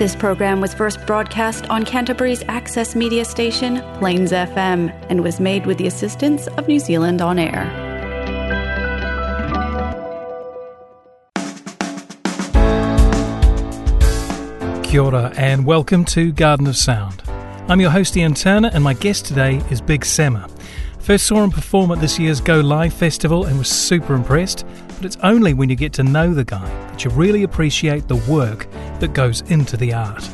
This program was first broadcast on Canterbury's access media station, Plains FM, and was made with the assistance of New Zealand On Air. Kia ora and welcome to Garden of Sound. I'm your host Ian Turner and my guest today is Big Sima. First saw him perform at this year's Go Live festival and was super impressed, but it's only when you get to know the guy that you really appreciate the work that goes into the art.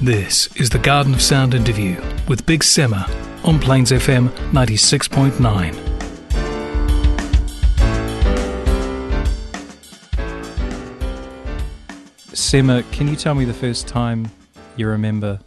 This is the Garden of Sound interview with Big Sima on Plains FM 96.9. Sima, can you tell me the first time you remember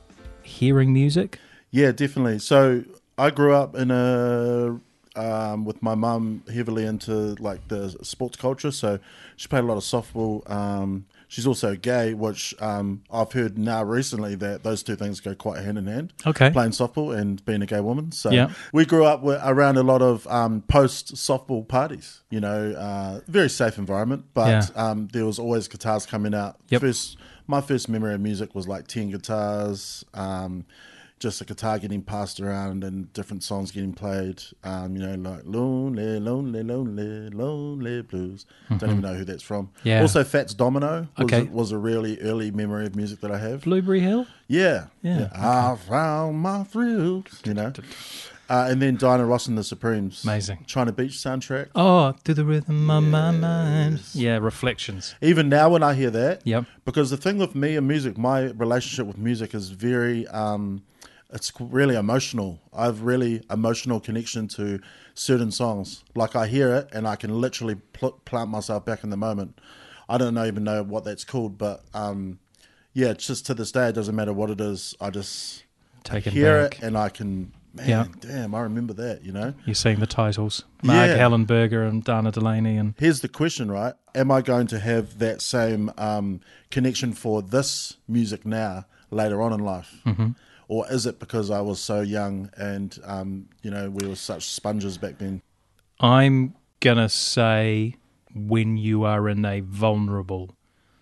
hearing music? Yeah, definitely. So I grew up in a um, with my mum heavily into like the sports culture. So she played a lot of softball. Um, she's also gay, which um, I've heard now recently that those two things go quite hand in hand. Okay. playing softball and being a gay woman. So Yeah. we grew up with, around a lot of um, post softball parties. You know, uh, very safe environment, but Yeah. um, there was always guitars coming out. Yep. First, my first memory of music was like ten guitars. Just a guitar getting passed around and different songs getting played. Um, you know, like lonely, lonely, lonely, lonely blues. Don't even know who that's from. Mm-hmm. Yeah. Also, Fats Domino was, Okay. was a really early memory of music that I have. Blueberry Hill? Yeah, Yeah, I found my thrills. You know, uh, and then Diana Ross and the Supremes. Amazing. China Beach soundtrack. Oh, to the rhythm of my mind. Yeah, reflections. Even now, when I hear that, Yep. because the thing with me and music, my relationship with music is very, um, it's really emotional. I've really emotional connection to certain songs. Like I hear it and I can literally pl- plant myself back in the moment. I don't know, even know what that's called, but um, yeah, it's just to this day, it doesn't matter what it is. I just Take it hear back. it and I can, man, Yeah. damn, I remember that. You know. You're seeing the titles. Mark Yeah. And Dana Delany and Here's the question, right? Am I going to have that same um, connection for this music now later on in life? Mm-hmm. Or is it because I was so young and, um, you know, we were such sponges back then? I'm gonna say when you are in a vulnerable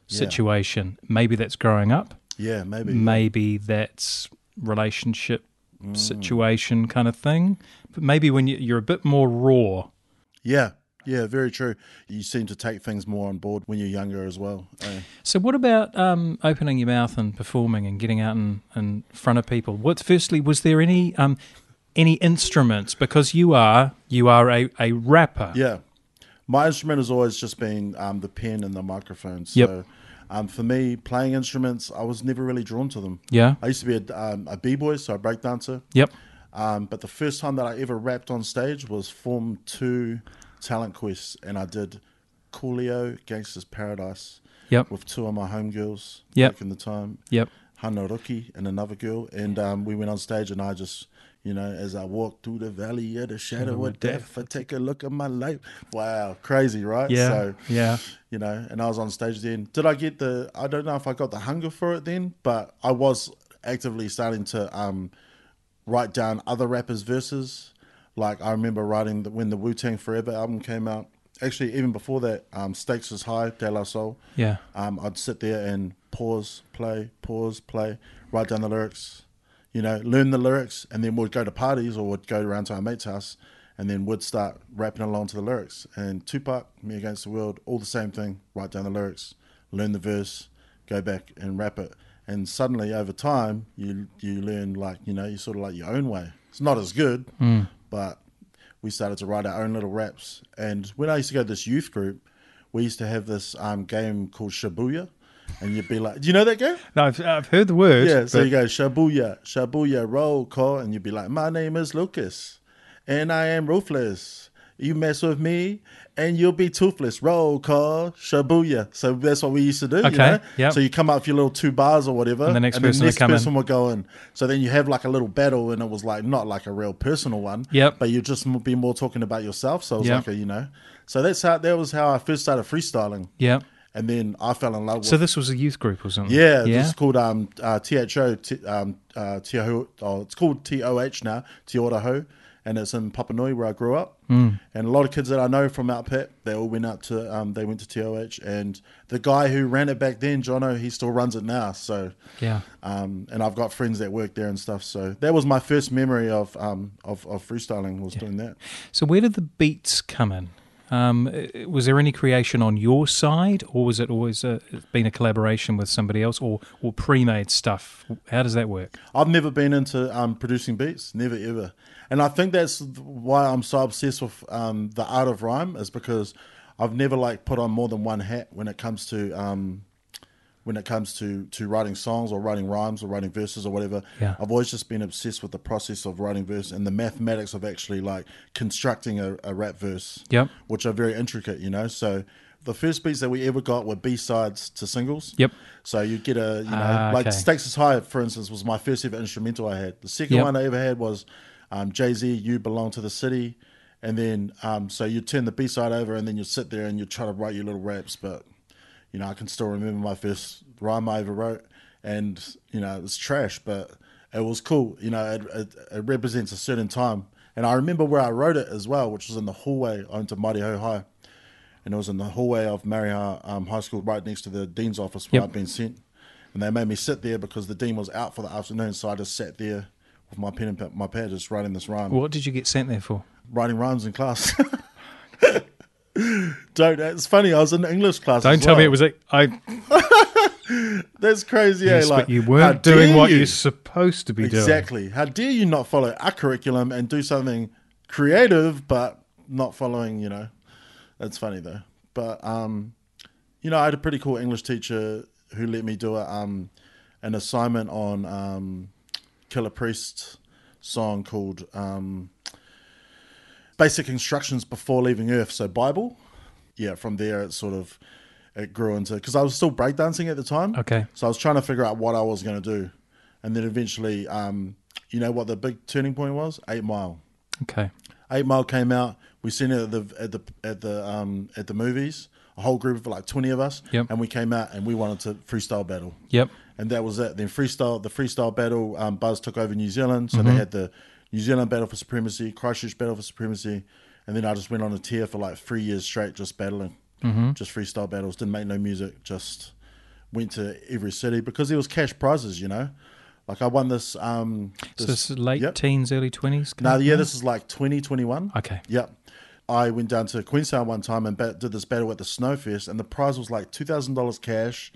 Yeah. situation. Maybe that's growing up. Yeah, maybe. Maybe that's relationship Mm. situation kind of thing. But maybe when you're a bit more raw. Yeah, yeah, very true. You seem to take things more on board when you're younger as well. eh? So, what about um, opening your mouth and performing and getting out in, in front of people? What, firstly, was there any um, any instruments? Because you are you are a, a rapper. Yeah. My instrument has always just been um, the pen and the microphone. So Yep. um, for me, playing instruments, I was never really drawn to them. Yeah. I used to be a, um, a b-boy, so a breakdancer. Yep. Um, but the first time that I ever rapped on stage was Form 2 Talent Quest, and I did Coolio Gangster's Paradise Yep. with two of my homegirls Yep. back in the time, Yep. Hanaruki and another girl. And um, we went on stage, and I just, you know, as I walk through the valley of the shadow of death, I take a look at my life. Wow, crazy, right? Yeah. So, yeah. you know, and I was on stage then. Did I get the? I don't know if I got the hunger for it then, but I was actively starting to um, write down other rappers' verses. Like I remember writing the, when the Wu Tang Forever album came out. Actually, even before that, um, Stakes is High, De La Soul. Yeah. Um, I'd sit there and pause, play, pause, play, write down the lyrics. You know, learn the lyrics, and then we'd go to parties or we'd go around to our mate's house, and then would start rapping along to the lyrics. And Tupac, Me Against the World, all the same thing. Write down the lyrics, learn the verse, go back and rap it. And suddenly, over time, you you learn like you know you sort of like your own way. It's not as good, but we started to write our own little raps. And when I used to go to this youth group, we used to have this um, game called Shabuya. And you'd be like, do you know that game? No, I've, I've heard the word. Yeah, so but- you go Shabuya, Shabuya, roll call, and you'd be like, my name is Lucas, and I am ruthless. You mess with me, and you'll be toothless. Roll call, Shabuya. So that's what we used to do. Okay, You know? yep. So you come up with your little two bars or whatever, And the next person would come in. person will go in. So then you have like a little battle, and it was like not like a real personal one. Yep. But you just be more talking about yourself. So it was Yep. like a, you know. So that's how that was how I first started freestyling, yeah. and then I fell in love with. So this was a youth group or something. Yeah, Yeah. this is called um, uh, THO. T, um, uh, THO oh, it's called TOH now, Te Ora Hou. and it's in Papanui where I grew up. Mm. And a lot of kids that I know from Mount Pitt, they all went up to um, they went to TOH, and the guy who ran it back then, Jono, he still runs it now. So yeah, um, and I've got friends that work there and stuff. So that was my first memory of um, of, of freestyling was yeah. doing that. So where did the beats come in? Um, was there any creation on your side, or was it always a, been a collaboration with somebody else, or or pre-made stuff? How does that work? I've never been into um, producing beats, never ever, and I think that's why I'm so obsessed with um, the art of rhyme, is because I've never like put on more than one hat when it comes to um, when it comes to to writing songs or writing rhymes or writing verses or whatever. Yeah. I've always just been obsessed with the process of writing verse and the mathematics of actually like constructing a, a rap verse. Yep. Which are very intricate, you know. So the first beats that we ever got were B sides to singles. Yep. So you get a you know uh, like Stakes is High, for instance, was my first ever instrumental I had. The second yep. one I ever had was um, Jay Z, You Belong to the City. And then, um, so you turn the B side over, and then you sit there and you try to write your little raps. But you know, I can still remember my first rhyme I ever wrote, and you know, it was trash, but it was cool. You know, it, it, it represents a certain time, and I remember where I wrote it as well, which was in the hallway onto Mairehau High, and it was in the hallway of Mairehau um, High School, right next to the dean's office where yep. I'd been sent, and they made me sit there because the dean was out for the afternoon, so I just sat there with my pen and my pad, just writing this rhyme. What did you get sent there for? Writing rhymes in class. Don't. It's funny. I was in English class. Don't tell well. me it was. A, I. That's crazy. Yes, yeah, like you weren't doing what you? you're supposed to be exactly. doing. Exactly. How dare you not follow our curriculum and do something creative, but not following? You know, that's funny though. But um, you know, I had a pretty cool English teacher who let me do a, um, an assignment on um, Killah Priest song called um, basic instructions before leaving Earth. So Bible, yeah. From there, it sort of it grew into because I was still breakdancing at the time. Okay. So I was trying to figure out what I was going to do, and then eventually, um, you know, what the big turning point was? Eight Mile. Okay. Eight Mile came out. We seen it at the at the at the um, at the movies. A whole group of like twenty of us. Yep. And we came out and we wanted to freestyle battle. Yep. And that was it. Then freestyle the freestyle battle. Um, Buzz took over New Zealand, so mm-hmm. they had the New Zealand battle for supremacy, Christchurch battle for supremacy, and then I just went on a tear for like three years straight, just battling, mm-hmm. just freestyle battles. Didn't make no music, just went to every city because there was cash prizes, you know. Like I won this. Um, this, so this is late yep. teens, early twenties. No, yeah, this is like twenty twenty one. Okay. Yep. I went down to Queenstown one time and did this battle at the Snowfest, and the prize was like two thousand dollars cash,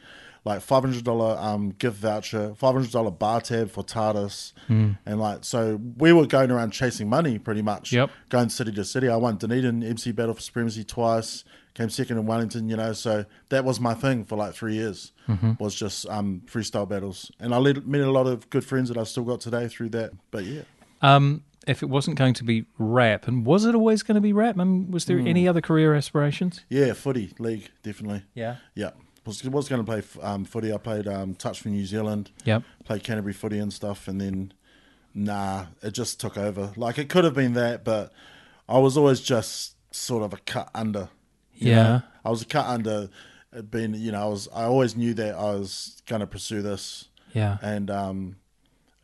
like five hundred dollar um, gift voucher, five hundred dollar bar tab for TARDIS, mm. and like so we were going around chasing money pretty much. Yep, going city to city. I won Dunedin MC Battle for Supremacy twice. Came second in Wellington, you know. So that was my thing for like three years. Mm-hmm. Was just um, freestyle battles, and I met a lot of good friends that I still got today through that. But yeah. Um, if it wasn't going to be rap, and was it always going to be rap? I mean, was there mm. any other career aspirations? Yeah, footy league, definitely. Yeah, yeah was was going to play um, footy. I played um, touch for New Zealand. Yep. Played Canterbury footy and stuff, and then nah, it just took over. Like it could have been that, but I was always just sort of a cut under. Yeah. Know? I was a cut under. Being, you know, I was. I always knew that I was going to pursue this. Yeah. And um,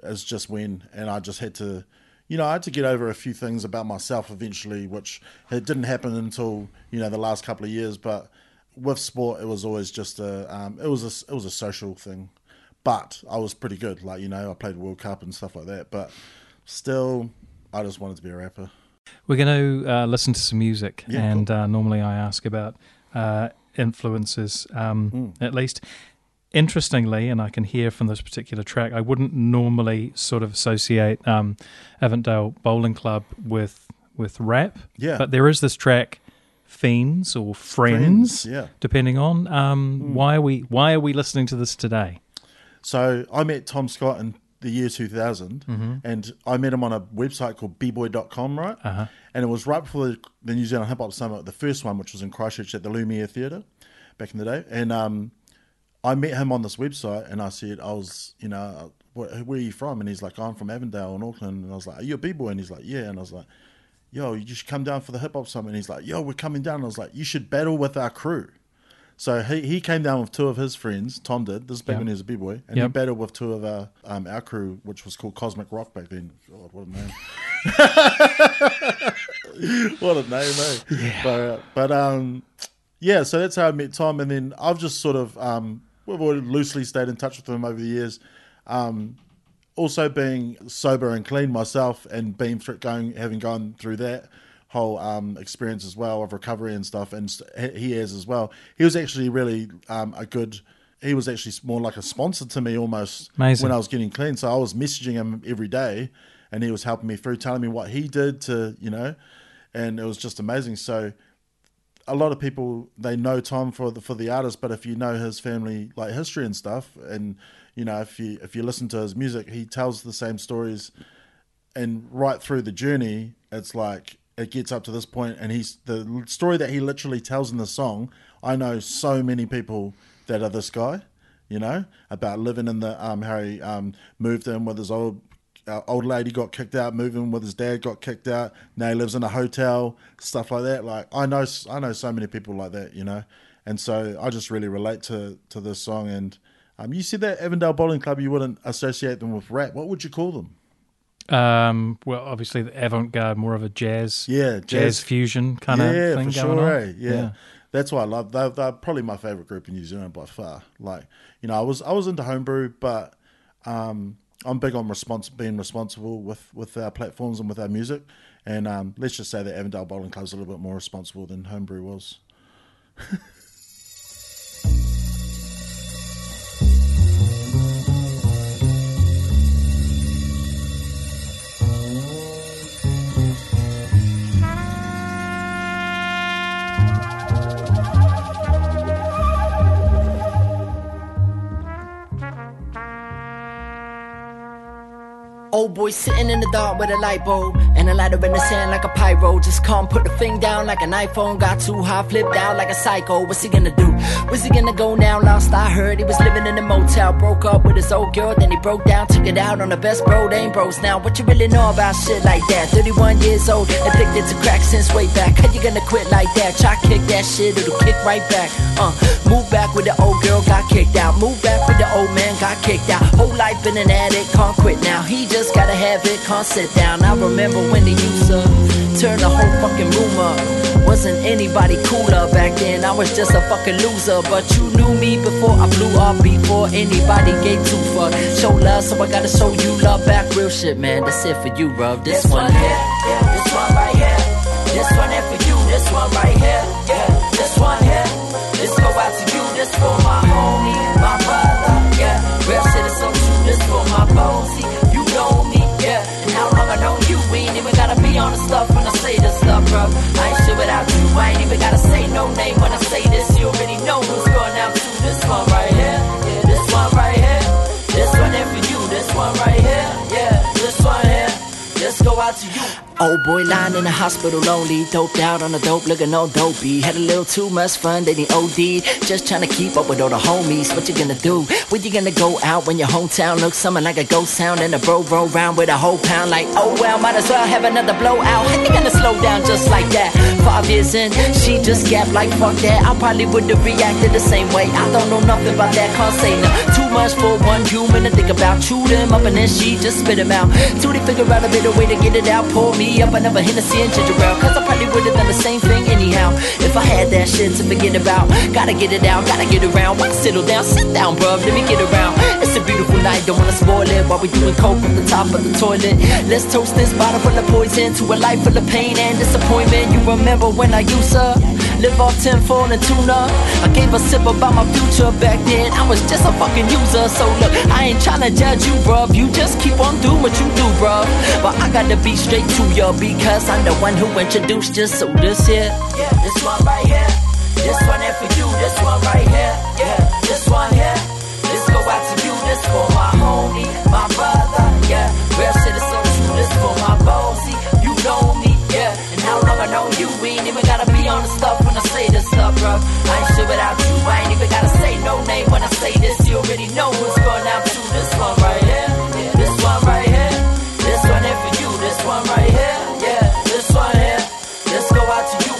it's just when, and I just had to. You know, I had to get over a few things about myself eventually, which it didn't happen until you know the last couple of years. But with sport, it was always just a um, it was a it was a social thing, but I was pretty good. Like you know, I played World Cup and stuff like that. But still, I just wanted to be a rapper. We're going to uh, listen to some music, yeah, and cool. uh, normally I ask about uh, influences, um, mm. at least. Interestingly, and I can hear from this particular track, I wouldn't normally sort of associate um, Avantdale Bowling Club with with rap. Yeah. But there is this track fiends or friends, friends yeah. depending on. Um, mm. Why are we Why are we listening to this today? So I met Tom Scott in the year 2000, mm-hmm. and I met him on a website called bboy.com, right? Uh-huh. And it was right before the, the New Zealand Hip Hop Summit, the first one, which was in Christchurch at the Lumiere Theatre back in the day. And um, I met him on this website, and I said, I was, you know, where, where are you from? And he's like, I'm from Avondale in Auckland. And I was like, Are you a b boy? And he's like, Yeah. And I was like, yo, you should come down for the hip hop summit. And he's like, yo, we're coming down. And I was like, you should battle with our crew. So he, he came down with two of his friends. Tom did. This is back yep. when he was a b-boy. And yep. he battled with two of our, um, our crew, which was called Cosmic Rock back then. God, what a name. what a name, eh? Yeah. But, but um, yeah, so that's how I met Tom, and then I've just sort of um, we've all loosely stayed in touch with him over the years. Um, also being sober and clean myself, and being through, going having gone through that whole um, experience as well of recovery and stuff, and he has as well. He was actually really um, a good. He was actually more like a sponsor to me almost Amazing. when I was getting clean. So I was messaging him every day, and he was helping me through, telling me what he did to you know, and it was just amazing. So a lot of people they know Tom for the for the artist, but if you know his family like history and stuff, and you know if you if you listen to his music, he tells the same stories, and right through the journey, it's like it gets up to this point, and he's the story that he literally tells in the song. I know so many people that are this guy, you know, about living in the um he um moved in with his old uh, old lady got kicked out, moving with his dad got kicked out. Now he lives in a hotel, stuff like that. Like I know, I know so many people like that, you know, and so I just really relate to to this song. And um, you said that Avantdale Bowling Club, you wouldn't associate them with rap. What would you call them? Um, well, obviously the avant-garde, more of a jazz, Yeah, jazz, jazz. fusion kind yeah, of thing for going sure. on. eh? Yeah. That's why I love. They're, they're probably my favorite group in New Zealand by far. Like you know, I was I was into homebrew, but um, I'm big on response being responsible with with our platforms and with our music. And um, let's just say that Avantdale Bowling Club's a little bit more responsible than homebrew was. Old boy sitting in the dark with a light bulb and a lighter in the sand like a pyro. Just can't put the thing down like an iPhone. Got too high, flipped out like a psycho. What's he gonna do? Where's he gonna go now? Lost, I heard he was living in a motel. Broke up with his old girl, then he broke down, took it out on the best bro. They ain't bros now. What you really know about shit like that? 31 years old, addicted to crack since way back. How you gonna quit like that? Try kick that shit, it'll kick right back. Uh, move back with the old girl, got kicked out. Move back with the old man, got kicked out. Whole life in an addict, can't quit now. He just gotta have it, can't sit down. I remember when they used to turn the whole fucking room up. Wasn't anybody cooler back then. I was just a fucking loser. But you knew me before I blew up, before anybody gave two fuck. Show love, so I gotta show you love back. Real shit, man. That's it for you, bro. This, one here, yeah, this one right here. This one here for you, this one right here, yeah. This one here, this go out to you, this for my homie, my brother, yeah. Real shit is so true, this for my bossy. I ain't shit without you, I ain't even gotta say no name when I say this. You already know who's going out to this one right here, yeah. This one right here, this one here for you, this one right here, yeah. This one here, this go out to you. Old boy lying in the hospital lonely, doped out on the dope, looking all dopey. Had a little too much fun, then he OD. Just trying to keep up with all the homies. What you gonna do? Where you gonna go out when your hometown looks something like a ghost town? And a bro roll round with a whole pound, like, oh well, might as well have another blowout. You gonna slow down just like that? Five years in, she just gapped like fuck that. I probably would've reacted the same way. I don't know nothing about that, can't say nothing. Too much for one human to think about. Chew them up and then she just spit them out. They figure out a better way to get it out. Pour me up I another Hennessy and ginger ale. Cause I probably would've done the same thing anyhow. If I had that shit to forget about. Gotta get it out, gotta get around. Why settle down? Sit down, bruv, let me get around. It's a beautiful night, don't wanna spoil it. While we doing coke at the top of the toilet. Let's toast this bottle full of poison to a life full of pain and disappointment. You remember when I used to live off tenfold and tuna? I gave a sip about my future back then. I was just a fucking user. So look, I ain't tryna judge you, bruv. You just keep on doing what you do, bruv. But I gotta be straight to ya because I'm the one who introduced you. So this here, yeah, this one right here, this one here for you, this one right here, my bossy, you know me, yeah. And how long I know you, we ain't even gotta be on the stuff when I say this stuff, bro. I ain't shit without you, I ain't even gotta say no name when I say this. You already know who's going out to this one right here, this one right here, this one here for you, this one right here, yeah. This one here, this go out to you.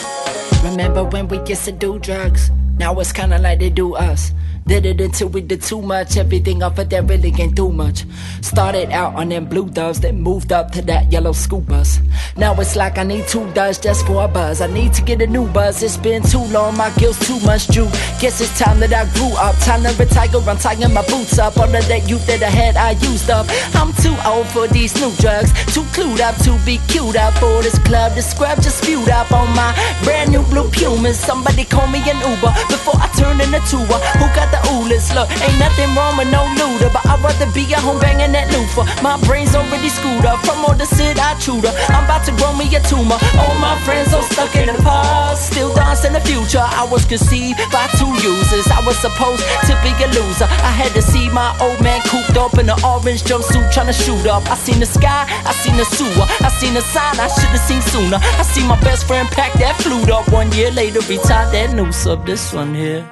Remember when we used to do drugs? Now it's kinda like they do us. Did it until we did too much. Everything off of that really ain't too much. Started out on them blue doves, then moved up to that yellow school bus. Now it's like I need two does just for a buzz. I need to get a new buzz. It's been too long, my guilt's too much due. Guess it's time that I grew up. Time to retire, I'm tying my boots up. All of that youth that I had, I used up. I'm too old for these new drugs. Too clued up to be cute up for this club. The scrub just spewed up on my brand new blue Pumas. Somebody call me an Uber before I turn into Tua. Who got the oolers? Look, ain't nothing wrong with no looter, but I'd rather be at home banging that loofah. My brain's already screwed up from all the shit I chewed up. I'm about to grow me a tumor. All my friends are stuck in the past, still dancing the future. I was conceived by two users. I was supposed to be a loser. I had to see my old man cooped up in an orange jumpsuit trying to shoot up. I seen the sky, I seen the sewer, I seen the sign I should have seen sooner. I see my best friend pack that flute up one year later, retired that noose up. This one here.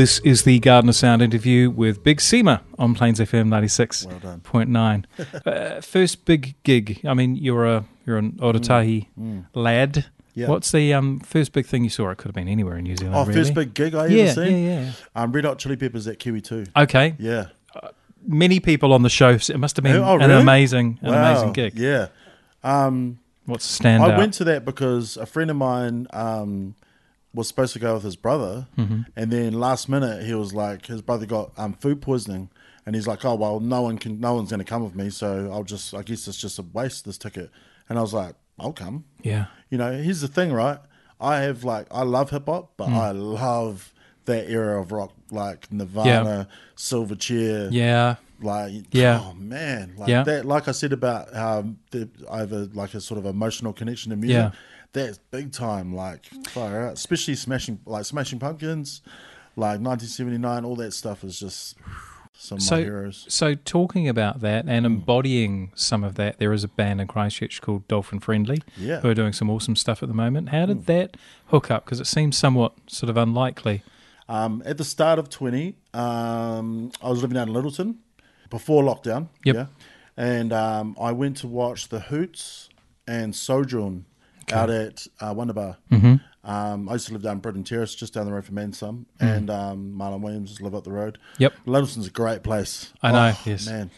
This is the Garden of Sound interview with Big Sima on Plains FM 96.9. Well uh, first big gig. I mean, you're a you're an Otautahi lad. Mm, Yeah. What's the um, first big thing you saw? It could have been anywhere in New Zealand. Oh, really. first big gig I yeah, ever seen. yeah, yeah. Um, Red Hot Chili Peppers at Kiwi Two. Okay, Yeah. many people on the show. so It must have been Oh, an really? amazing, an Wow. amazing gig. Yeah. Um, What's the standout? I went to that because a friend of mine um, was supposed to go with his brother, Mm-hmm. and then last minute he was like, his brother got um, food poisoning, and he's like, oh well, no one can, no one's going to come with me, so I'll just, I guess it's just a waste this ticket, and I was like, I'll come. yeah, You know, here's the thing, right? I have like, I love hip hop, but Mm. I love that era of rock, like Nirvana, Silverchair, yeah, like Yeah. oh man like Yeah. that like i said about um the, i have a like a sort of emotional connection to music Yeah. That's big time like far out especially smashing like smashing pumpkins like 1979 all that stuff is just some So, heroes so talking about that and embodying some of that, there is a band in Christchurch called Dolphin Friendly, Yeah. who are doing some awesome stuff at the moment. How did that hook up? Because it seems somewhat sort of unlikely. um at the start of 20 um i was living out in Lyttelton before lockdown Yep. yeah and um i went to watch the hoots and sojourn out at uh, Wonder Bar. Mm-hmm. Um, I used to live down Brittan Terrace, just down the road from Mansum, and um, Marlon Williams live up the road. Mm. Yep. Lyttelton's a great place. I know, Oh, yes. man.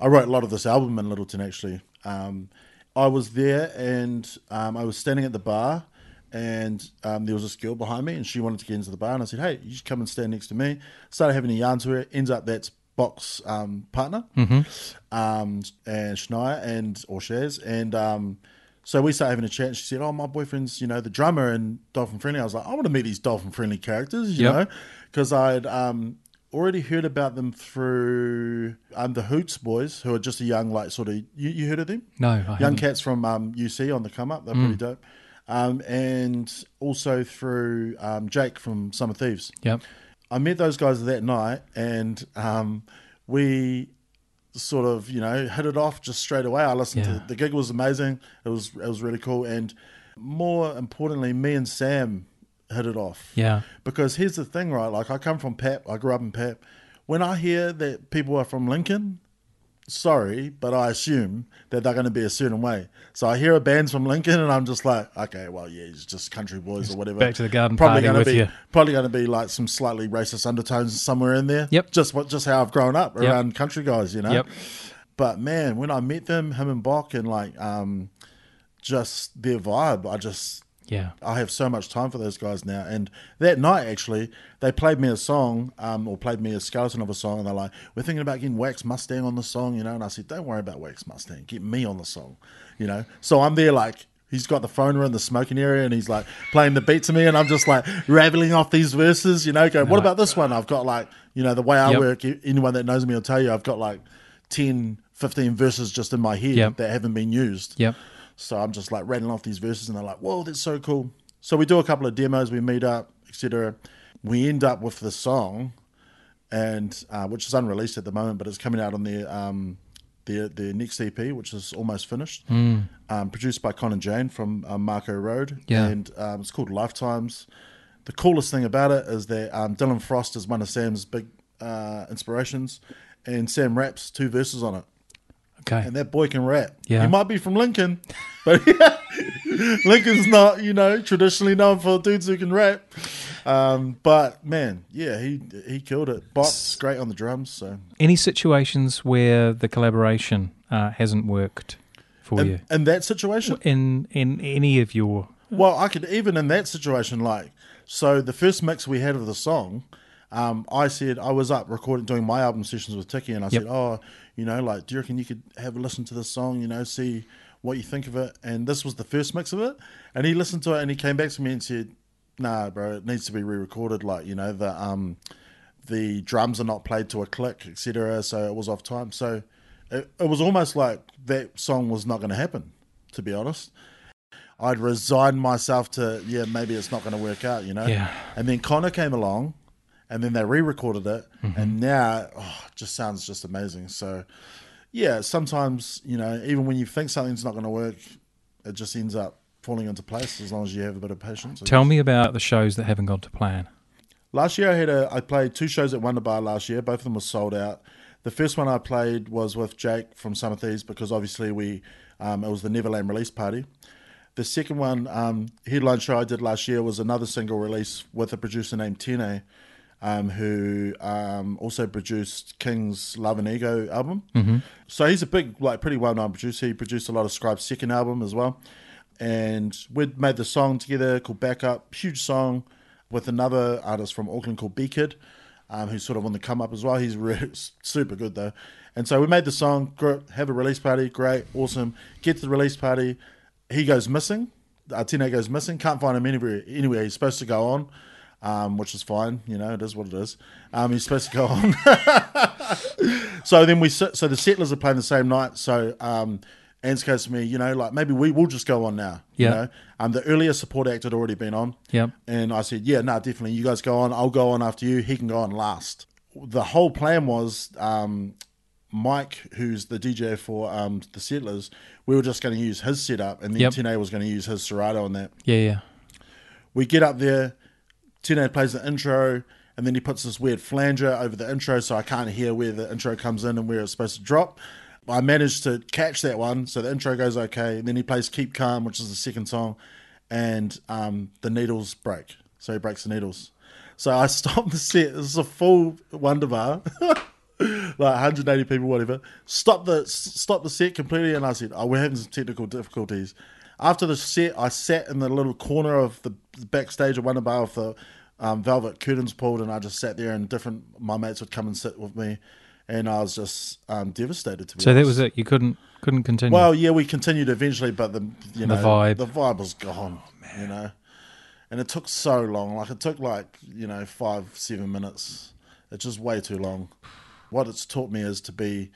I wrote a lot of this album in Lyttelton actually. Um, I was there and um, I was standing at the bar, and um, there was this girl behind me, and she wanted to get into the bar, and I said, "Hey, you should come and stand next to me." Started having a yarn to her. Ends up that's Box um, partner, Mm-hmm. um, and Shania and or Shaz, and um, so we started having a chat. And she said, "Oh, my boyfriend's you know the drummer and Dolphin Friendly." I was like, "I want to meet these Dolphin Friendly characters," you Yep. know, because I'd um, already heard about them through um, the Hoots boys, who are just a young like sort of you, you heard of them, No, I young haven't. cats from um, UC on the come up. They're pretty dope. um, and also through um, Jake from Summer Thieves. Yep. I met those guys that night, and um, we sort of you know hit it off just straight away. I listened Yeah. to the gig was amazing. It was it was really cool, and more importantly, me and Sam hit it off. Yeah. Because here's the thing, right? Like I come from Pep. I grew up in Pep. When I hear that people are from Lincoln, sorry, but I assume that they're going to be a certain way. So I hear a band's from Lincoln, and I'm just like, okay, well, yeah, he's just country boys or whatever. back to the garden probably gonna be you. probably going to be like some slightly racist undertones somewhere in there. Yep. Just what just how I've grown up Yep. around country guys, you know. Yep. But man, when I met them, him and Bach, and like um, just their vibe, I just Yeah. I have so much time for those guys now. And that night, actually, they played me a song, um, or played me a skeleton of a song, and they're like, "We're thinking about getting Wax Mustang on the song," you know. And I said, "Don't worry about Wax Mustang. Get me on the song," you know. So I'm there, like. He's got the phone in the smoking area and he's like playing the beat to me, and I'm just like rattling off these verses, you know. Go, what about this one? I've got like, you know, the way I Yep. work, anyone that knows me will tell you, I've got like 10, 15 verses just in my head Yep. that haven't been used. Yep. So I'm just like rattling off these verses, and they're like, "Whoa, that's so cool." So we do a couple of demos, we meet up, etc. We end up with the song, and uh, which is unreleased at the moment, but it's coming out on their um, their their next EP, which is almost finished. Um, produced by Con and Jane from um, Marco Road, Yeah. and um, it's called Lifetimes. The coolest thing about it is that um, Dylan Frost is one of Sam's big uh, inspirations, and Sam raps two verses on it Okay. and that boy can rap. Yeah. He might be from Lincoln, but Lincoln's not, you know, traditionally known for dudes who can rap. Um, but man, yeah, he he killed it. Bot's great on the drums. So Any situations where the collaboration uh, hasn't worked for you in, in that situation, in in any of your well, I could even in that situation, like so, the first mix we had of the song. Um, I said I was up recording doing my album sessions with Tiki, and I Yep. said, "Oh, you know, like, do you reckon you could have a listen to this song? You know, see what you think of it." And this was the first mix of it, and he listened to it, and he came back to me and said, "Nah, bro, it needs to be re-recorded. Like, you know, the um, the drums are not played to a click, etc. So it was off time. So it, it was almost like that song was not going to happen. To be honest, I'd resigned myself to yeah, maybe it's not going to work out, you know. Yeah. And then Connor came along, and then they re-recorded it, Mm-hmm. and now oh, it just sounds just amazing. So yeah, sometimes you know, even when you think something's not going to work, it just ends up falling into place as long as you have a bit of patience. Tell me about the shows that haven't gone to plan. Last year I had a I played two shows at Wonder Bar last year. Both of them were sold out. The first one I played was with Jake from Summer Thieves because obviously we um, it was the Neverland release party. The second one, um, headline show I did last year was another single release with a producer named Tene, um, who um, also produced King's Love and Ego album. Mm-hmm. So he's a big, like, pretty well known producer. He produced a lot of Scribe's second album as well. And we'd made the song together called Backup, huge song with another artist from Auckland called B Kid, um, who's sort of on the come up as well. He's really super good though. And so we made the song, have a release party, great, awesome. Get to the release party, he goes missing. Uh, Tino goes missing. Can't find him anywhere. Anywhere he's supposed to go on, um, which is fine. You know, it is what it is. Um, he's supposed to go on. so then we so the settlers are playing the same night. So um, Ans goes to me, you know, like maybe we will just go on now. Yeah. You know, um, the earlier support act had already been on. Yeah. And I said, yeah, no, definitely. You guys go on. I'll go on after you. He can go on last. The whole plan was um, Mike, who's the DJ for um, the Settlers, we were just going to use his setup, and then Yep. Was going to use his Serato on that. Yeah, yeah. We get up there, Tene plays the intro, and then he puts this weird flanger over the intro, so I can't hear where the intro comes in and where it's supposed to drop. I managed to catch that one, so the intro goes okay, and then he plays Keep Calm, which is the second song, and um, the needles break. So he breaks the needles. So I stopped the set. This is a full Wonder Bar. like 180 people, whatever. Stop the stop the set completely, and I said, "Oh, we're having some technical difficulties." After the set, I sat in the little corner of the backstage of Wonder Bar with the um, velvet curtains pulled, and I just sat there, and different my mates would come and sit with me, and I was just um, devastated. To be So that was it. You couldn't couldn't continue. Well, yeah, we continued eventually, but the you know The vibe. the vibe was gone. you know, and it took so long. Like it took like you know five seven minutes. It's just way too long. What it's taught me is to be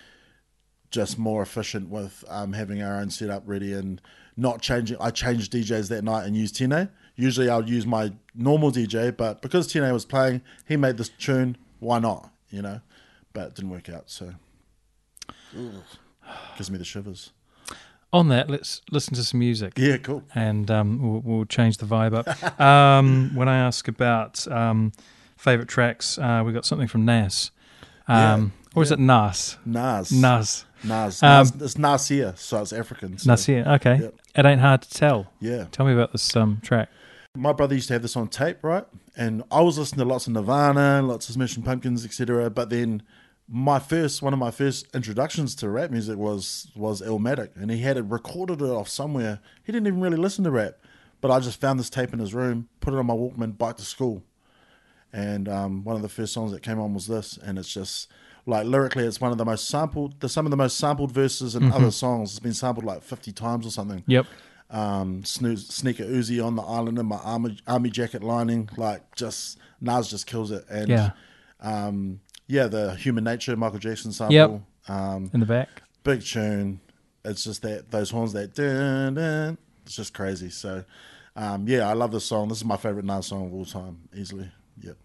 just more efficient with um, having our own setup ready and not changing. I changed DJs that night and used Tine. Usually I would use my normal DJ, but because Tine was playing, he made this tune. Why not? You know, but it didn't work out. So gives me the shivers. On that, let's listen to some music. Yeah, cool. and um, we'll, we'll change the vibe up. um, when I ask about um, favorite tracks, uh, we got something from Nas. Um, or is it Nas? Nas. Nas. Nas. Um, Nas. It's Nasir, so it's African. So, Nasir. Okay. Yep. It ain't hard to tell. Yeah. Tell me about this um, track. my brother used to have this on tape, right? And I was listening to lots of Nirvana, lots of Smashing Pumpkins, etc. But then my first, one of my first introductions to rap music was was Illmatic, and he had it recorded it off somewhere. He didn't even really listen to rap, but I just found this tape in his room, put it on my Walkman, bike to school, and um, one of the first songs that came on was this, and it's just like lyrically, it's one of the most sampled, the, some of the most sampled verses in other songs. It's been sampled like fifty times or something Yep. um, snoo- sneaker Uzi on the island in my army, army jacket lining. Like, just Nas just kills it. And Yeah. um, yeah, the Human Nature Michael Jackson sample, Yep. um, In the back. big tune. It's just that those horns that dun, dun, it's just crazy. So um, yeah, I love this song. This is my favorite Nas song of all time, easily. Yep.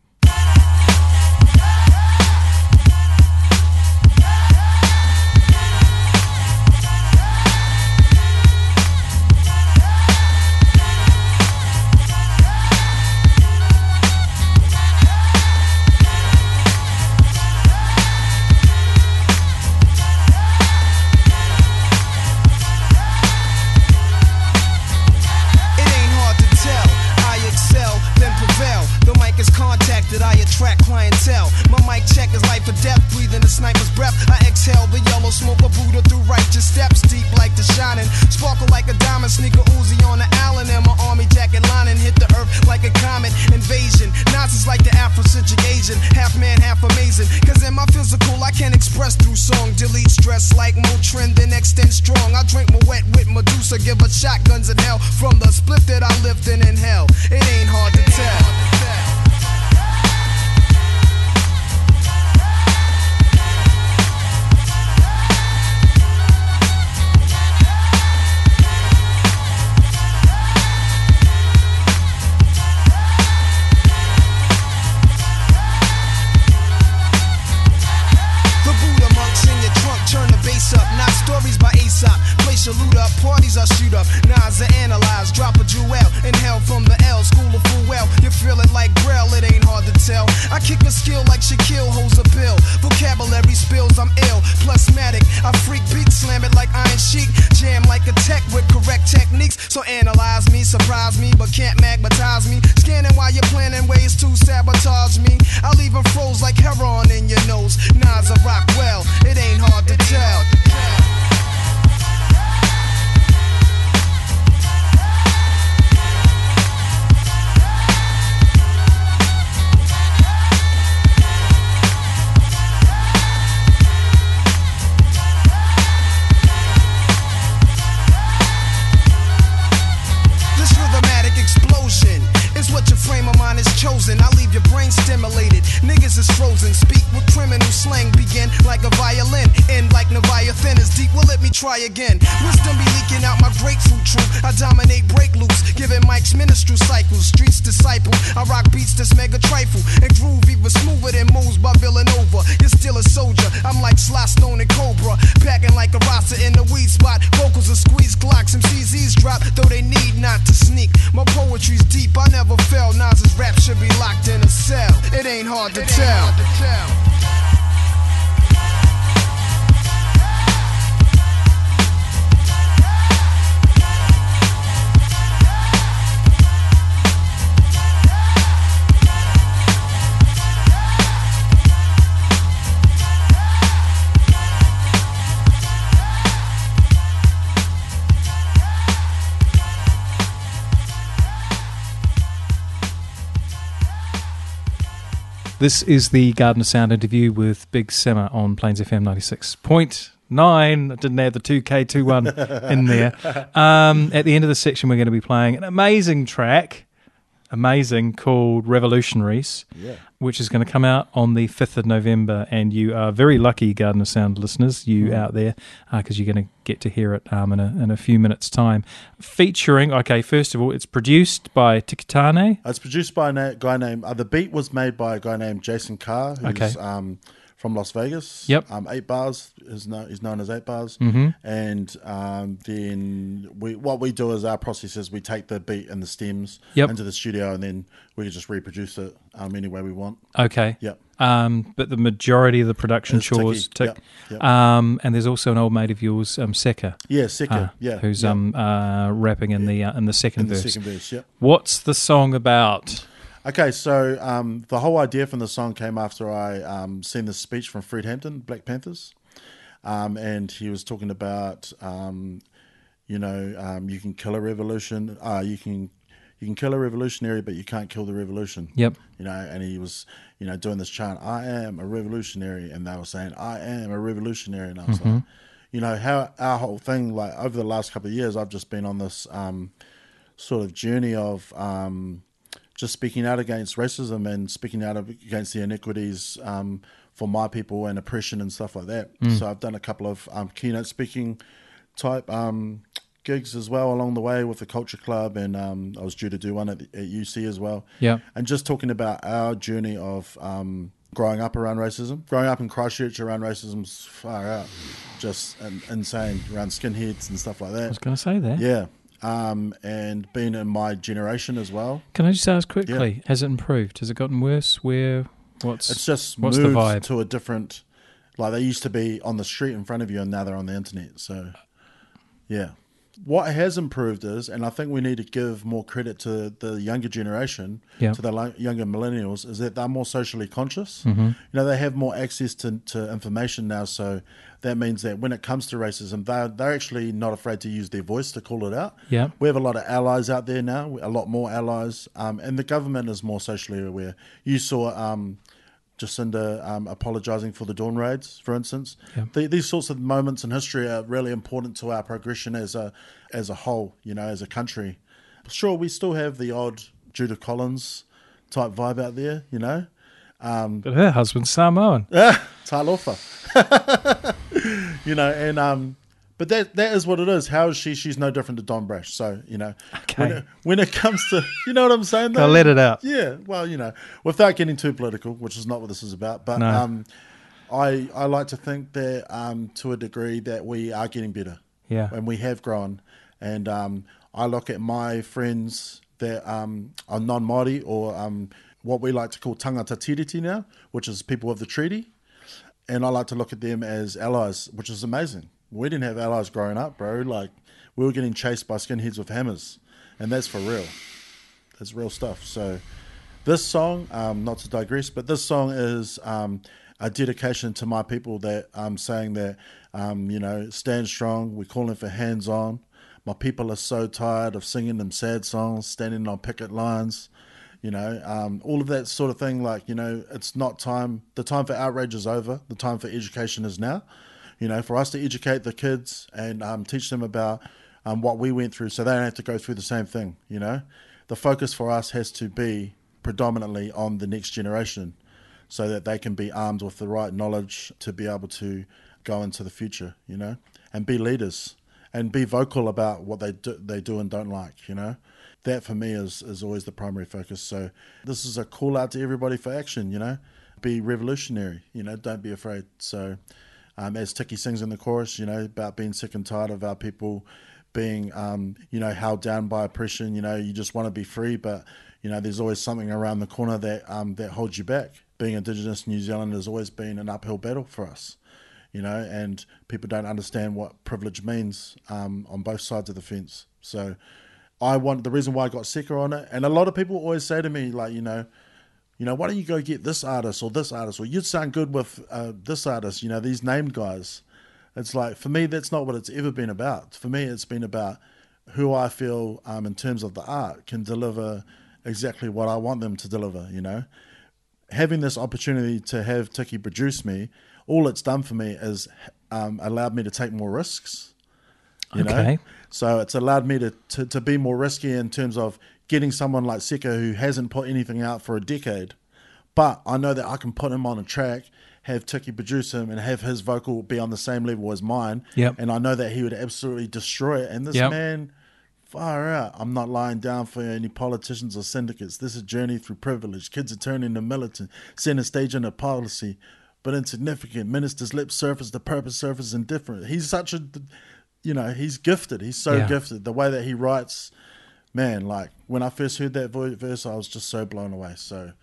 A tech with correct techniques. So analyze me, surprise me, but can't magnetize me. Scanning while you're planning ways to sabotage me. I leave leave 'em froze like heroin in your nose. Nas, I rock well, it ain't hard to tell. Criminal slang. Begin like a violin. End like Leviathan is deep. Well, let me try again. Wisdom be leaking out my grapefruit truth. I dominate break loops, Giving mics ministry cycles. Streets disciple. I rock beats that's mega trifle. And groove even smoother than moves by Villanova. You're still a soldier. I'm like Sly Stone and Cobra. Packing like a Rasta in the weed spot. Vocals are squeeze clocks. Some CZs drop, though they need not to sneak. My poetry's deep, I never fell. Nas's rap should be locked in a cell. It ain't hard to tell. This is the Garden of Sound interview with Big Sima on Plains FM 96.9. I didn't add the 2K21 in there. Um, at the end of the section, we're going to be playing an amazing track amazing called Revolutionaries, Yeah. which is going to come out on the 5th of November. And you are very lucky, Garden of Sound listeners, you out there, because you're going to get to hear it um, in, a, in a few minutes' time. Featuring, okay, first of all, it's produced by Tiki Taane. It's produced by a guy named. Uh, the beat was made by a guy named Jason Carr, who's Okay. um, from Las Vegas. Yep. Um, Eight Bars is known, is known as Eight Bars. Mhm. And um, then we what we do is our process is we take the beat and the stems Yep. into the studio, and then we can just reproduce it um, any way we want. Okay. Yep. Um, but the majority of the production It's chores tick. yep, yep. Um, and there's also an old mate of yours, um, Seka. Yeah, Seka, uh, yeah, who's um uh, rapping in the uh, in the second In the verse. second verse, yep. What's the song about? Okay, so um, the whole idea from the song came after I um, seen the speech from Fred Hampton, Black Panthers, um, and he was talking about, um, you know, um, you can kill a revolution, uh, you can you can kill a revolutionary, but you can't kill the revolution. Yep. You know, and he was, you know, doing this chant, "I am a revolutionary," and they were saying, "I am a revolutionary," and I was like, you know, how our whole thing, like over the last couple of years, I've just been on this um, sort of journey of um, just speaking out against racism and speaking out against the inequities um, for my people and oppression and stuff like that. So I've done a couple of um, keynote speaking type um, gigs as well along the way with the Culture Club, and um, I was due to do one at, at UC as well. Yeah. and just talking about our journey of um, growing up around racism, growing up in Christchurch around racism's far out, just insane around skinheads and stuff like that. I was going to say that. Yeah, um, and being in my generation as well. Can I just ask quickly? Has it improved? Has it gotten worse? Where? What's? It's just what's moved the vibe? to a different. Like they used to be on the street in front of you, and now they're on the internet. So, yeah, what has improved is, and I think we need to give more credit to the younger generation, Yeah. to the younger millennials, is that they're more socially conscious. Mm-hmm. You know, they have more access to, to information now, so that means that when it comes to racism, they're they're actually not afraid to use their voice to call it out. Yeah. We have a lot of allies out there now, a lot more allies, um, and the government is more socially aware. You saw um, Jacinda um, apologising for the dawn raids, for instance. Yeah. The, these sorts of moments in history are really important to our progression as a as a whole, you know, as a country. Sure, we still have the odd Judith Collins type vibe out there, you know. Um, but her husband's Samoan. Yeah, Talofa. you know, and um but that that is what it is. How is she? She's no different to Don Brash. So, you know, when, it, when it comes to, you know what I'm saying? Though? let it out. Yeah, well, you know, without getting too political, which is not what this is about. But No. um, I I like to think that um, to a degree that we are getting better. Yeah. and we have grown. And um, I look at my friends that um, are non Māori or um, what we like to call tangata tiriti now, which is people of the treaty. And I like to look at them as allies, which is amazing. We didn't have allies growing up, bro. Like we were getting chased by skinheads with hammers, and that's for real. That's real stuff. So this song, um, not to digress, but this song is um, a dedication to my people that I'm saying that, um, you know, stand strong. We're calling for hands on. My people are so tired of singing them sad songs, standing on picket lines, you know, um, all of that sort of thing. Like, you know, it's not time. The time for outrage is over. The time for education is now. You know, for us to educate the kids and um, teach them about um, what we went through so they don't have to go through the same thing, you know. The focus for us has to be predominantly on the next generation so that they can be armed with the right knowledge to be able to go into the future, you know, and be leaders and be vocal about what they do, they do and don't like, you know. That for me is, is always the primary focus. So this is a call out to everybody for action, you know. Be revolutionary, you know, don't be afraid. So um, as Tiki sings in the chorus, you know, about being sick and tired of our people being, um, you know, held down by oppression. You know, you just want to be free, but you know, there's always something around the corner that um, that holds you back. Being Indigenous New Zealand has always been an uphill battle for us, you know, and people don't understand what privilege means um, on both sides of the fence. So, I want the reason why I got Seka on it, and a lot of people always say to me, like, you know, you know, why don't you go get this artist or this artist, or you'd sound good with uh, this artist, you know, these named guys. It's like, for me, that's not what it's ever been about. For me, it's been about who I feel, um, in terms of the art, can deliver exactly what I want them to deliver, you know. Having this opportunity to have Tiki produce me, all it's done for me is um, allowed me to take more risks. You Okay. know? So it's allowed me to, to, to be more risky in terms of getting someone like Seka who hasn't put anything out for a decade, but I know that I can put him on a track, have Tiki produce him, and have his vocal be on the same level as mine. Yep. And I know that he would absolutely destroy it. And this Yep. man, far out. I'm not lying down for any politicians or syndicates. This is a journey through privilege. Kids are turning to militant, center stage in a policy, but insignificant. Ministers' lip surface, the purpose surface indifferent. He's such a, you know, he's gifted. He's so Yeah. gifted. The way that he writes, man, like when I first heard that verse, I was just so blown away. So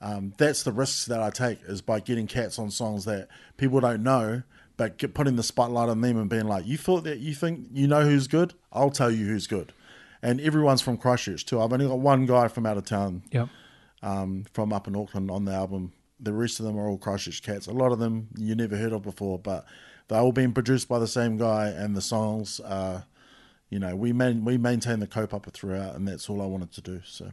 um, that's the risks that I take is by getting cats on songs that people don't know, but get, putting the spotlight on them and being like, you thought that you think you know who's good? I'll tell you who's good. And everyone's from Christchurch too. I've only got one guy from out of town Yep. um, from up in Auckland on the album. The rest of them are all Christchurch cats. A lot of them you never heard of before, but they're all being produced by the same guy, and the songs are, you know, we main, we maintain the cope up throughout, and that's all I wanted to do. So.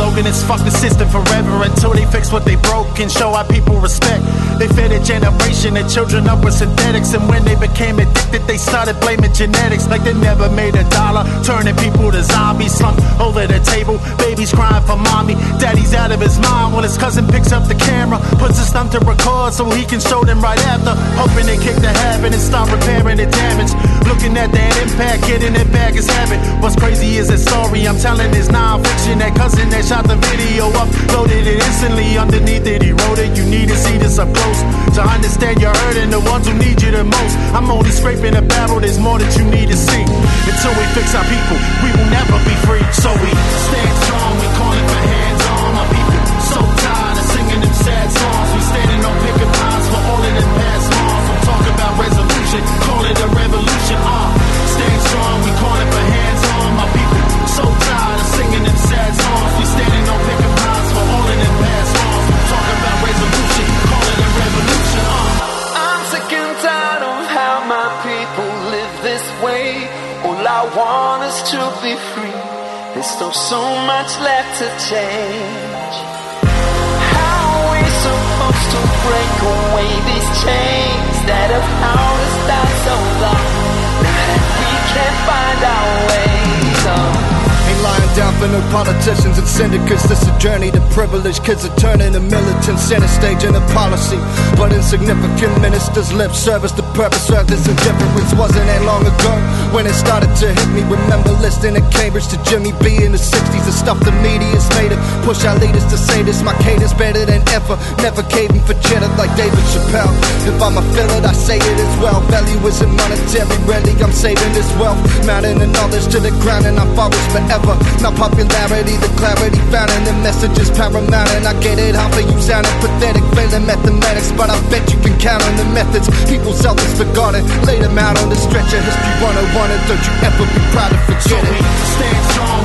Slogan is fuck the system forever until they fix what they broke and show our people respect. They fed a generation of children up with synthetics, and when they became addicted, they started blaming genetics like they never made a dollar, turning people to zombies. Slumped over the table, babies crying for mommy. Daddy's out of his mind when his cousin picks up the camera, puts his thumb to record so he can show them right after. Hoping they kick the habit and start repairing the damage. Looking at that impact, getting it back is habit. What's crazy is that story I'm telling is non-fiction. That cousin that shot the video uploaded it instantly. Underneath it, he wrote it. You need to see this up close to understand you're hurting the ones who need you the most. I'm only scraping the barrel. There's more that you need to see. Until we fix our people, we will never be free. So we stand strong. We call calling for hands on my people. So tired of singing them sad songs. We standing on picket lines for all of them past wrongs. We talk about resolution, call it a stand strong. We calling for hands on my people. So tired of singing them sad songs. We standing on picket for all past wrongs. About resolution, it revolution. Uh. I'm sick and tired of how my people live this way. All I want is to be free. There's still so much left to change. How we supposed to break away these chains that have held us down so long? Can't find our lying down for no politicians and syndicates. This a journey to privilege. Kids are turning to militant center stage in a policy. But insignificant ministers lip service. The purpose of this indifference wasn't that long ago when it started to hit me. Remember listening to Cambridge to Jimmy B in the 60s. The stuff the media's made it. Push our leaders to say this. My cadence better than ever. Never caving for cheddar like David Chappelle. If I'm a feel I say it as well. Value isn't monetary. Really, I'm saving this wealth. Mounting the knowledge to the ground and I'm forwards forever. Not popularity, the clarity found in the message is paramount. And I get it, how for you sounding pathetic, failing mathematics. But I bet you can count on the methods. People's People selfish forgotten, lay them out on the stretcher. History 101, and don't you ever be proud to So forget we it. stand strong,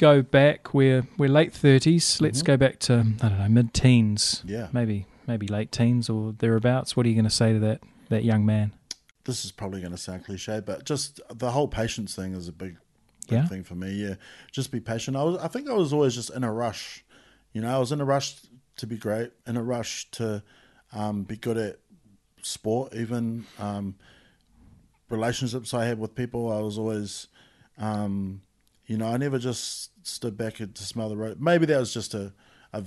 go back. We're we're late 30s. Let's go back to I don't know mid teens. Yeah. maybe maybe late teens or thereabouts. What are you going to say to that that young man? this is probably going to sound cliche, but just the whole patience thing is a big, big Yeah? thing for me. Yeah, just be patient. I was, I think I was always just in a rush. You know, I was in a rush to be great, in a rush to um, be good at sport, even um, relationships I had with people. I was always, um, you know, I never just stood back to smell the road. Maybe that was just a, a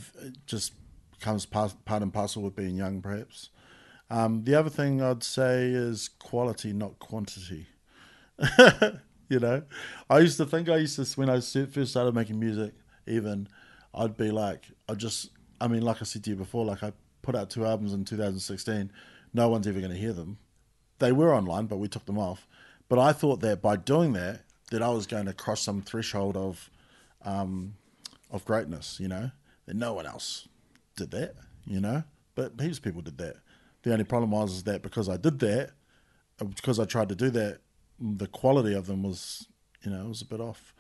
just comes part, part and parcel with being young, perhaps. Um, the other thing I'd say is quality, not quantity. you know, I used to think I used to when I first started making music, even I'd be like, I just, I mean, like I said to you before, like I put out two albums in 2016. No one's ever going to hear them. They were online, but we took them off. But I thought that by doing that, that I was going to cross some threshold of, um, of greatness. You know, that no one else did that. You know, but heaps of people did that. The only problem was is that because I did that, uh, because I tried to do that, the quality of them was, you know, was a bit off.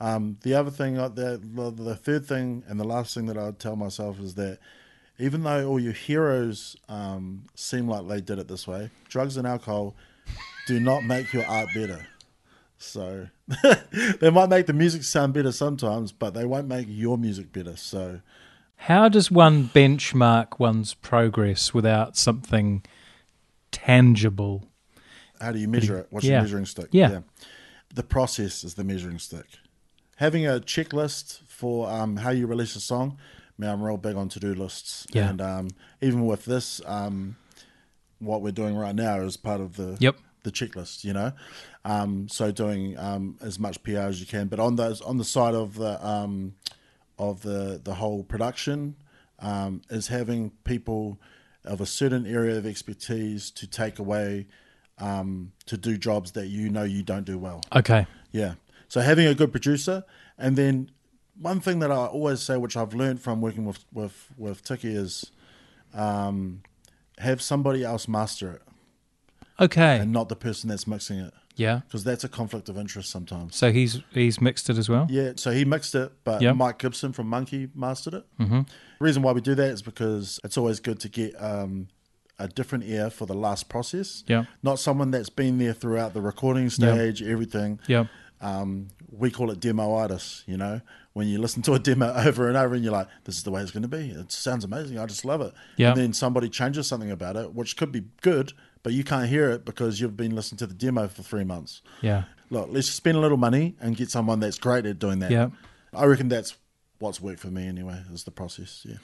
Um, the other thing, uh, the, the third thing, and the last thing that I'd tell myself is that even though all your heroes um, seem like they did it this way, drugs and alcohol do not make your art better. So they might make the music sound better sometimes, but they won't make your music better. So How does one benchmark one's progress without something tangible? how do you measure it? What's yeah. your measuring stick? Yeah. The process is the measuring stick. Having a checklist for um, how you release a song, man, I'm real big on to do lists. Yeah. And um, even with this, um, what we're doing right now is part of the Yep. The checklist, you know. Um, so doing um, as much PR as you can, but on those on the side of the um, of the the whole production um, is having people of a certain area of expertise to take away um, to do jobs that you know you don't do well. Okay. Yeah. So having a good producer, and then one thing that I always say, which I've learned from working with with with Tiki, is um, have somebody else master it, Okay. and not the person that's mixing it, yeah. because that's a conflict of interest sometimes. So he's he's mixed it as well. Yeah. So he mixed it, but Yep. Mike Gibson from Monkey mastered it. Mm-hmm. The reason why we do that is because it's always good to get. Um, a different ear for the last process, Yeah. Not someone that's been there throughout the recording stage, everything. Yeah. um, we call it demoitis, you know, when you listen to a demo over and over and you're like, this is the way it's going to be. It sounds amazing. I just love it. Yeah. And then somebody changes something about it, which could be good, but you can't hear it because you've been listening to the demo for three months. Yeah. Look, let's spend a little money and get someone that's great at doing that. Yeah. I reckon that's what's worked for me anyway, is the process. Yeah.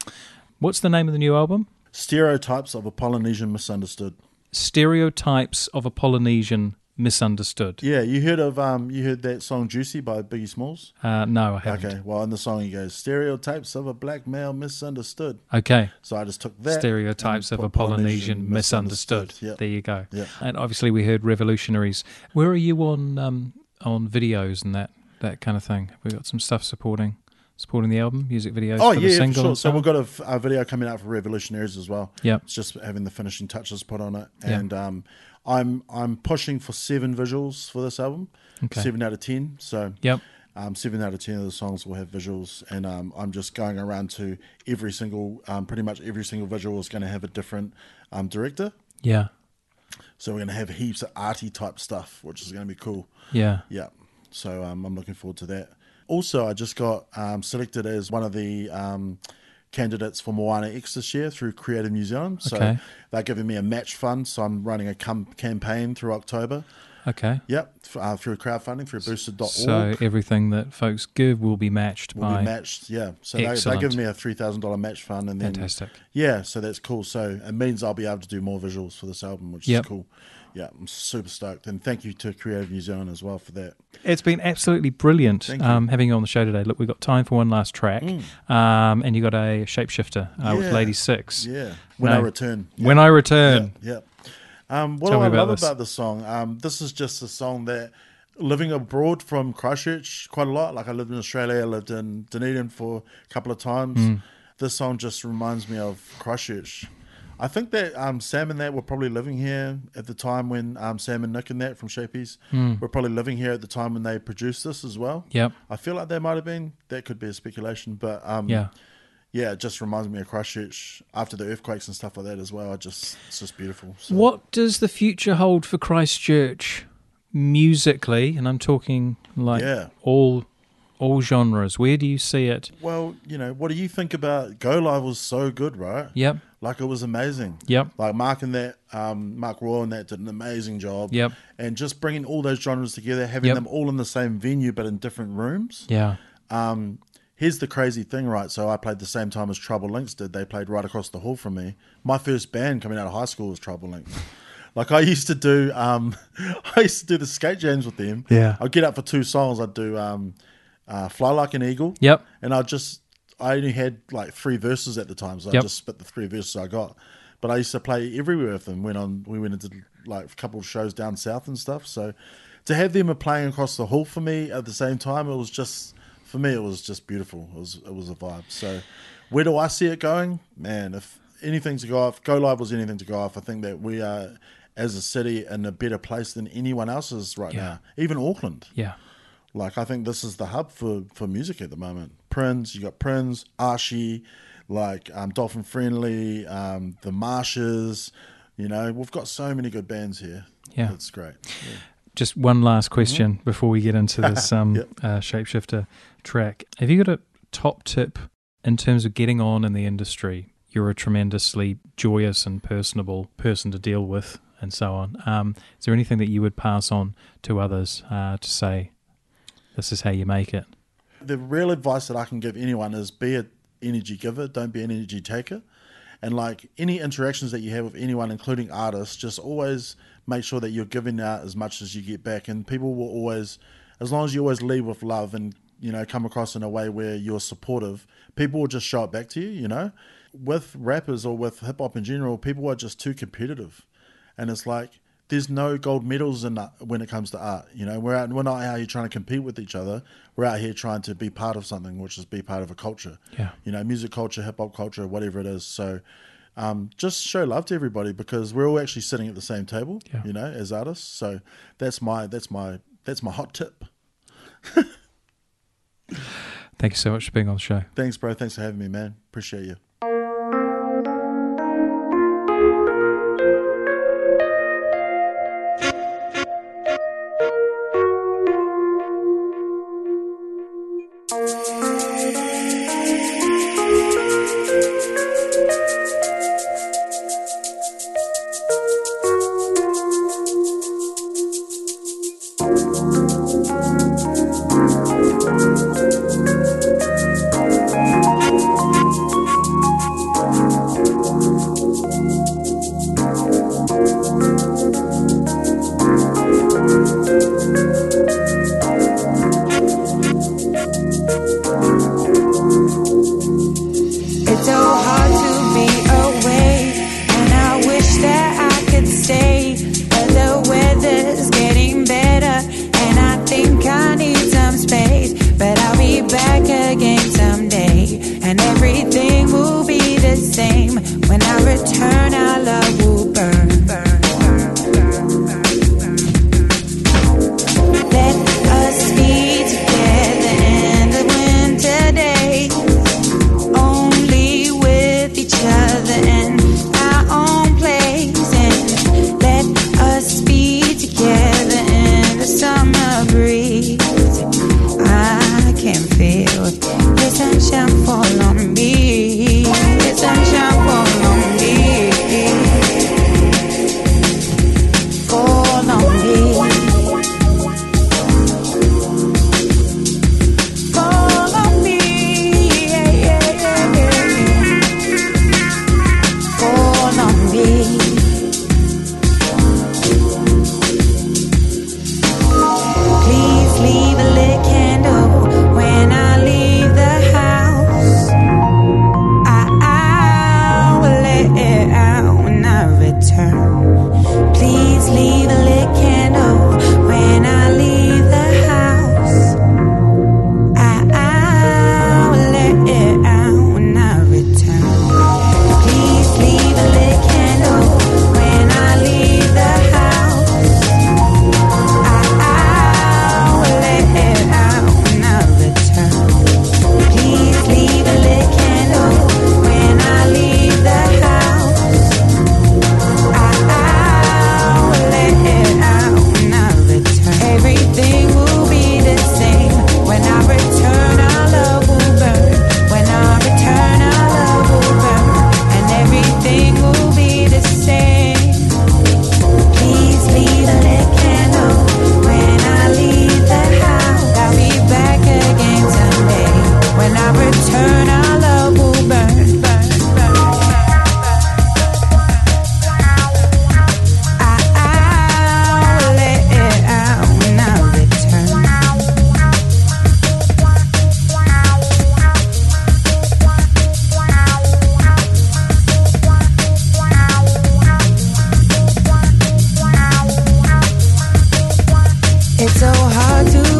What's the name of the new album? Stereotypes of a Polynesian Misunderstood. Stereotypes of a Polynesian Misunderstood. Yeah, you heard of um you heard that song Juicy by Biggie Smalls? Uh, no, I haven't. Okay, well in the song he goes, Stereotypes of a black male misunderstood. Okay. So I just took that. Stereotypes of a put Polynesian misunderstood. Yeah. There you go. Yeah. And obviously we heard Revolutionaries. Where are you on um, on videos and that that kind of thing? We've we got some stuff supporting supporting the album, music videos Oh yeah, single? sure. So we've got a video coming out for Revolutionaries as well. Yeah, It's just having the finishing touches put on it, and um, I'm I'm pushing for seven visuals for this album. Okay. Seven out of ten. So Yep. um, seven out of ten of the songs will have visuals, and um, I'm just going around to every single, um, pretty much every single visual is going to have a different um, director. Yeah. So we're going to have heaps of arty type stuff, which is going to be cool. Yeah. Yeah. So um, I'm looking forward to that. Also, I just got um, selected as one of the um, candidates for Moana X this year through Creative New Zealand. So Okay. they're giving me a match fund. So I'm running a com- campaign through October. Okay. Yep. Uh, through crowdfunding through boosted.org. So everything that folks give will be matched will by be matched. Yeah. So they, they're Excellent. giving me a $3,000 match fund. and then Fantastic. Yeah. So that's cool. So it means I'll be able to do more visuals for this album, which Yep. is cool. Yeah. I'm super stoked. And thank you to Creative New Zealand as well for that. It's been absolutely brilliant. Mm. um, having you on the show today. Look, we've got time for one last track, um, and you got a shapeshifter uh, with Ladi6. Yeah. When No. I return. When I return, Yeah. Um, what Tell do I about love this. about the song? Um, this is just a song that living abroad from Christchurch quite a lot. Like I lived in Australia, I lived in Dunedin for a couple of times. Hmm. This song just reminds me of Christchurch. I think that um, Sam and that were probably living here at the time when um, Sam and Nick and that from Shapies were probably living here at the time when they produced this as well. Yep. I feel like they might have been. That could be a speculation, but um, yeah. yeah, it just reminds me of Christchurch after the earthquakes and stuff like that as well. I just it's just beautiful. So. What does the future hold for Christchurch musically? And I'm talking like Yeah. all all genres. Where do you see it? Well, you know, what do you think about Go Live was so good, right? Yep. Like it was amazing. Yep. Like Mark and that, um, Mark Roy and that did an amazing job. Yep. And just bringing all those genres together, having Yep. them all in the same venue but in different rooms. Yeah. Um, here's the crazy thing, right? So I played the same time as Trouble Links did. They played right across the hall from me. My first band coming out of high school was Trouble Links. Like I used to do, um, I used to do the skate jams with them. Yeah. I'd get up for two songs. I'd do um, uh, "Fly Like an Eagle." Yep. And I just, I only had like three verses at the time, so Yep. I just spit the three verses I got. But I used to play everywhere with them. Went on, we went into like a couple of shows down south and stuff. So to have them playing across the hall for me at the same time, it was just for me, it was just beautiful. It was it was a vibe. So where do I see it going? Man, if anything to go off, Go Live was anything to go off. I think that we are as a city in a better place than anyone else is right Yeah. now. Even Auckland. Yeah. Like I think this is the hub for, for music at the moment. Prince, you got Prince, Archie, like um, Dolphin Friendly, um, the Marshes. You know, we've got so many good bands here. Yeah. it's great. Yeah. Just one last question before we get into this um, Yep. uh, shapeshifter track. Have you got a top tip in terms of getting on in the industry? You're a tremendously joyous and personable person to deal with, and so on. Um, is there anything that you would pass on to others uh, to say, this is how you make it? The real advice that I can give anyone is be an energy giver, don't be an energy taker. And like any interactions that you have with anyone, including artists, just always make sure that you're giving out as much as you get back. And people will always, as long as you always lead with love and, you know, come across in a way where you're supportive, people will just show it back to you, you know? With rappers or with hip hop in general, people are just too competitive. And it's like, there's no gold medals in that when it comes to art. You know, we're out, we're not out here trying to compete with each other. We're out here trying to be part of something, which is be part of a culture. Yeah. You know, music culture, hip hop culture, whatever it is. So, um, just show love to everybody because we're all actually sitting at the same table. Yeah. You know, as artists. So that's my that's my that's my hot tip. Thank you so much for being on the show. Thanks, bro. Thanks for having me, man. Appreciate you. hard to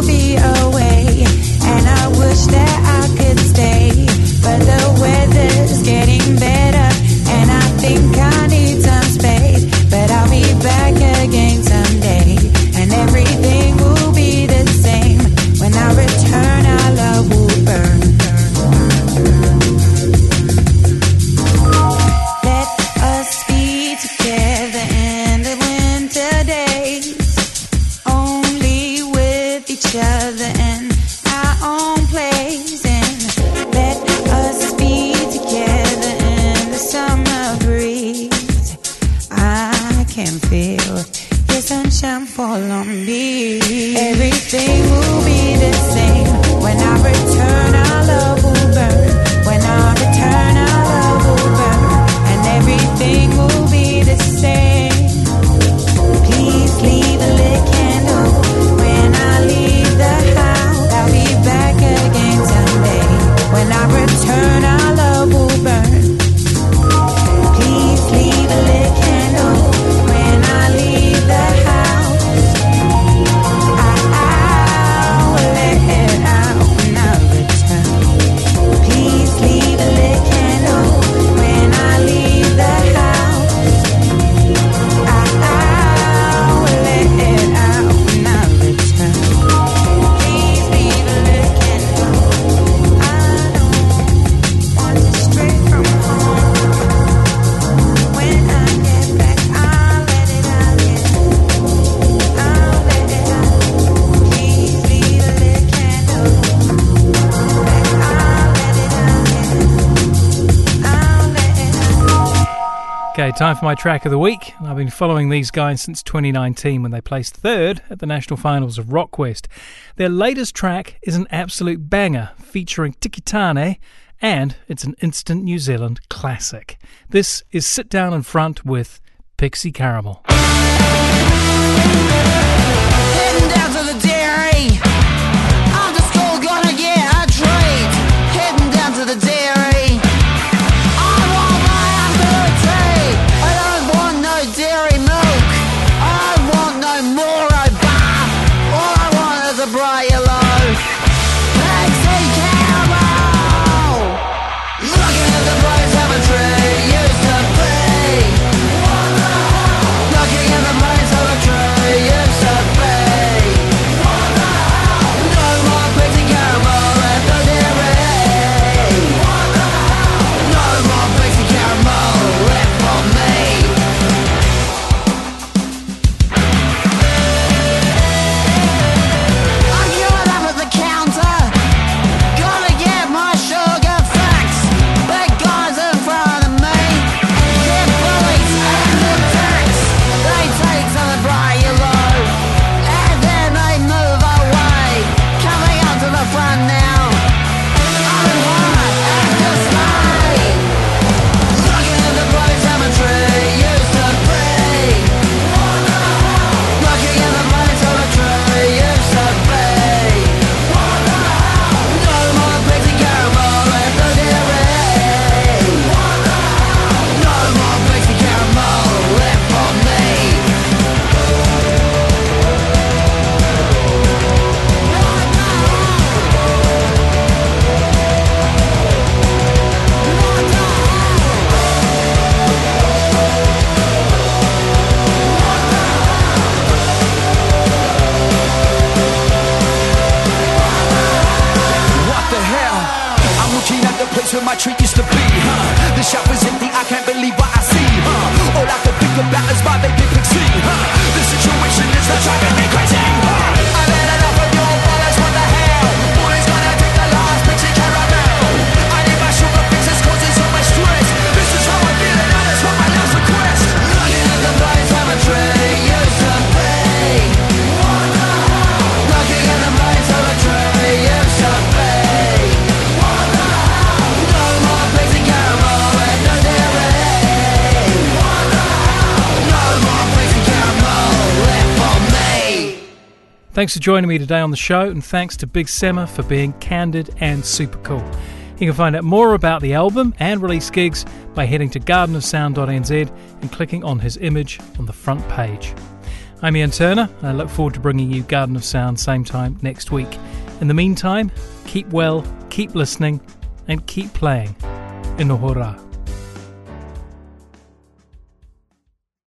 time for my track of the week. I've been following these guys since 2019 when they placed third at the national finals of Rockquest. Their latest track is an absolute banger featuring Tiki Taane, and it's an instant New Zealand classic. This is Sit Down in Front with Pixie Caramel. Thanks for joining me today on the show, and thanks to Big Sima for being candid and super cool. You can find out more about the album and release gigs by heading to gardenofsound.nz and clicking on his image on the front page. I'm Ian Turner, and I look forward to bringing you Garden of Sound same time next week. In the meantime, keep well, keep listening, and keep playing. Inohora.